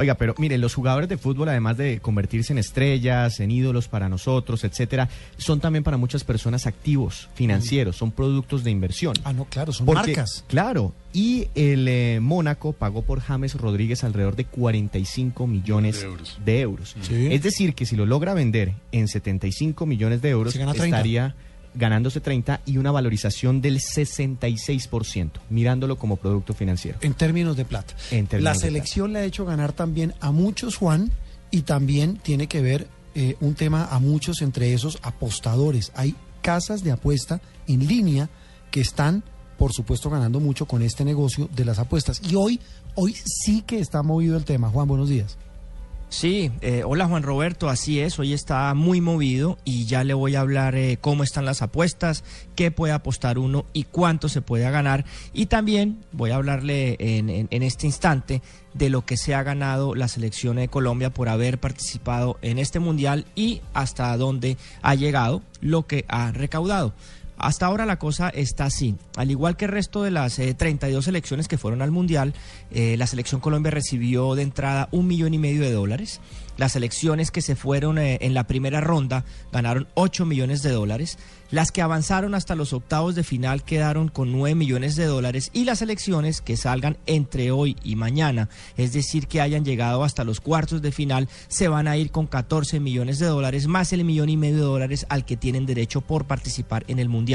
Oiga, pero mire, los jugadores de fútbol, además de convertirse en estrellas, en ídolos para nosotros, etcétera, son también para muchas personas activos financieros, son productos de inversión. Ah, no, claro, son Porque, marcas. Claro, y el eh, Mónaco pagó por James Rodríguez alrededor de 45 millones De euros. de euros. Sí. Es decir, que si lo logra vender en 75 millones de euros, Se gana 30. estaría ganándose 30 y una valorización del 66%, mirándolo como producto financiero. En términos de plata. En términos la selección le ha hecho ganar también a muchos, Juan, y también tiene que ver eh, un tema a muchos, entre esos apostadores. Hay casas de apuesta en línea que están, por supuesto, ganando mucho con este negocio de las apuestas. Y hoy, hoy sí que está movido el tema. Juan, buenos días. Sí, eh, hola Juan Roberto, así es, hoy está muy movido y ya le voy a hablar eh, cómo están las apuestas, qué puede apostar uno y cuánto se puede ganar. Y también voy a hablarle en, este instante de lo que se ha ganado la selección de Colombia por haber participado en este mundial y hasta dónde ha llegado, lo que ha recaudado. Hasta ahora la cosa está así. Al igual que el resto de las eh, 32 selecciones que fueron al Mundial, eh, la selección Colombia recibió de entrada un millón y medio de dólares. Las selecciones que se fueron eh, en la primera ronda ganaron 8 millones de dólares. Las que avanzaron hasta los octavos de final quedaron con 9 millones de dólares. Y las selecciones que salgan entre hoy y mañana, es decir, que hayan llegado hasta los cuartos de final, se van a ir con 14 millones de dólares, más el millón y medio de dólares al que tienen derecho por participar en el Mundial.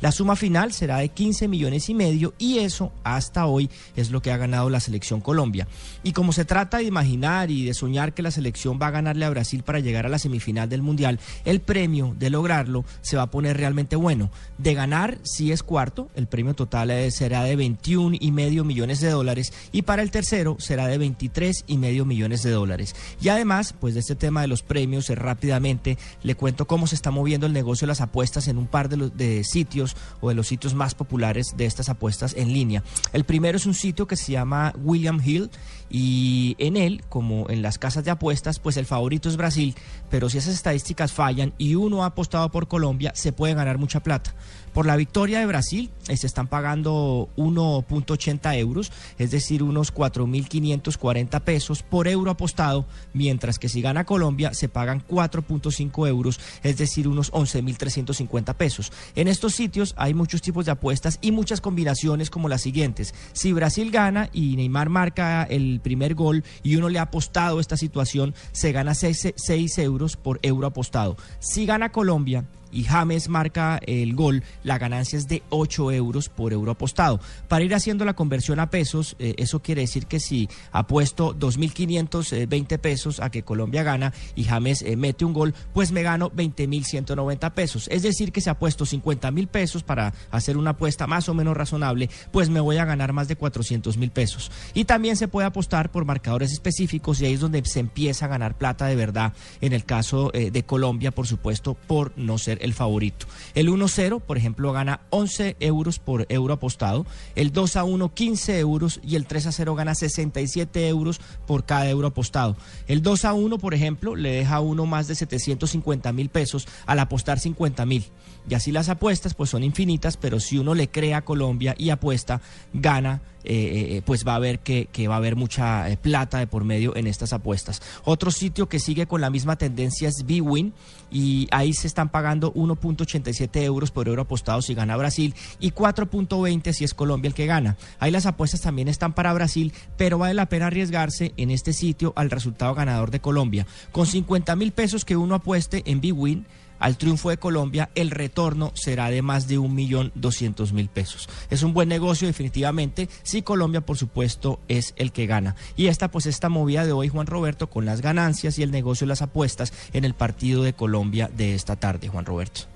La suma final será de 15 millones y medio y eso hasta hoy es lo que ha ganado la selección Colombia. Y como se trata de imaginar y de soñar que la selección va a ganarle a Brasil para llegar a la semifinal del Mundial, el premio de lograrlo se va a poner realmente bueno. De ganar, si es cuarto, el premio total eh, será de 21 y medio millones de dólares y para el tercero será de 23 y medio millones de dólares. Y además, pues de este tema de los premios, eh, rápidamente le cuento cómo se está moviendo el negocio de las apuestas en un par de, sitios o de los sitios más populares de estas apuestas en línea. El primero es un sitio que se llama William Hill y en él, como en las casas de apuestas, pues el favorito es Brasil, pero si esas estadísticas fallan y uno ha apostado por Colombia, se puede ganar mucha plata. Por la victoria de Brasil eh, se están pagando 1.80 euros, es decir, unos 4.540 pesos por euro apostado, mientras que si gana Colombia se pagan 4.5 euros, es decir, unos 11.350 pesos. En estos sitios hay muchos tipos de apuestas y muchas combinaciones como las siguientes. Si Brasil gana y Neymar marca el primer gol y uno le ha apostado esta situación, se gana 6, euros por euro apostado. Si gana Colombia, y James marca el gol, la ganancia es de 8 euros por euro apostado. Para ir haciendo la conversión a pesos, eh, eso quiere decir que si apuesto 2.520 pesos a que Colombia gana y James eh, mete un gol, pues me gano 20.190 pesos. Es decir, que si apuesto 50 mil pesos para hacer una apuesta más o menos razonable, pues me voy a ganar más de 400 mil pesos. Y también se puede apostar por marcadores específicos y ahí es donde se empieza a ganar plata de verdad. En el caso eh, de Colombia, por supuesto, por no ser el favorito. El 1-0, por ejemplo, gana 11 euros por euro apostado, el 2-1 15 euros y el 3-0 gana 67 euros por cada euro apostado. El 2-1, por ejemplo, le deja a uno más de 750 mil pesos al apostar 50 mil. Y así las apuestas pues son infinitas, pero si uno le cree a Colombia y apuesta, gana eh, eh, pues va a ver que, va a haber mucha eh, plata de por medio en estas apuestas. Otro sitio que sigue con la misma tendencia es Bwin y ahí se están pagando 1.87 euros por euro apostado si gana Brasil y 4.20 si es Colombia el que gana. Ahí las apuestas también están para Brasil, pero vale la pena arriesgarse en este sitio al resultado ganador de Colombia. Con 50 mil pesos que uno apueste en Bwin, al triunfo de Colombia, el retorno será de más de un millón doscientos mil pesos. Es un buen negocio definitivamente si Colombia, por supuesto, es el que gana. Y esta, pues, esta movida de hoy, Juan Roberto, con las ganancias y el negocio de las apuestas en el partido de Colombia de esta tarde, Juan Roberto.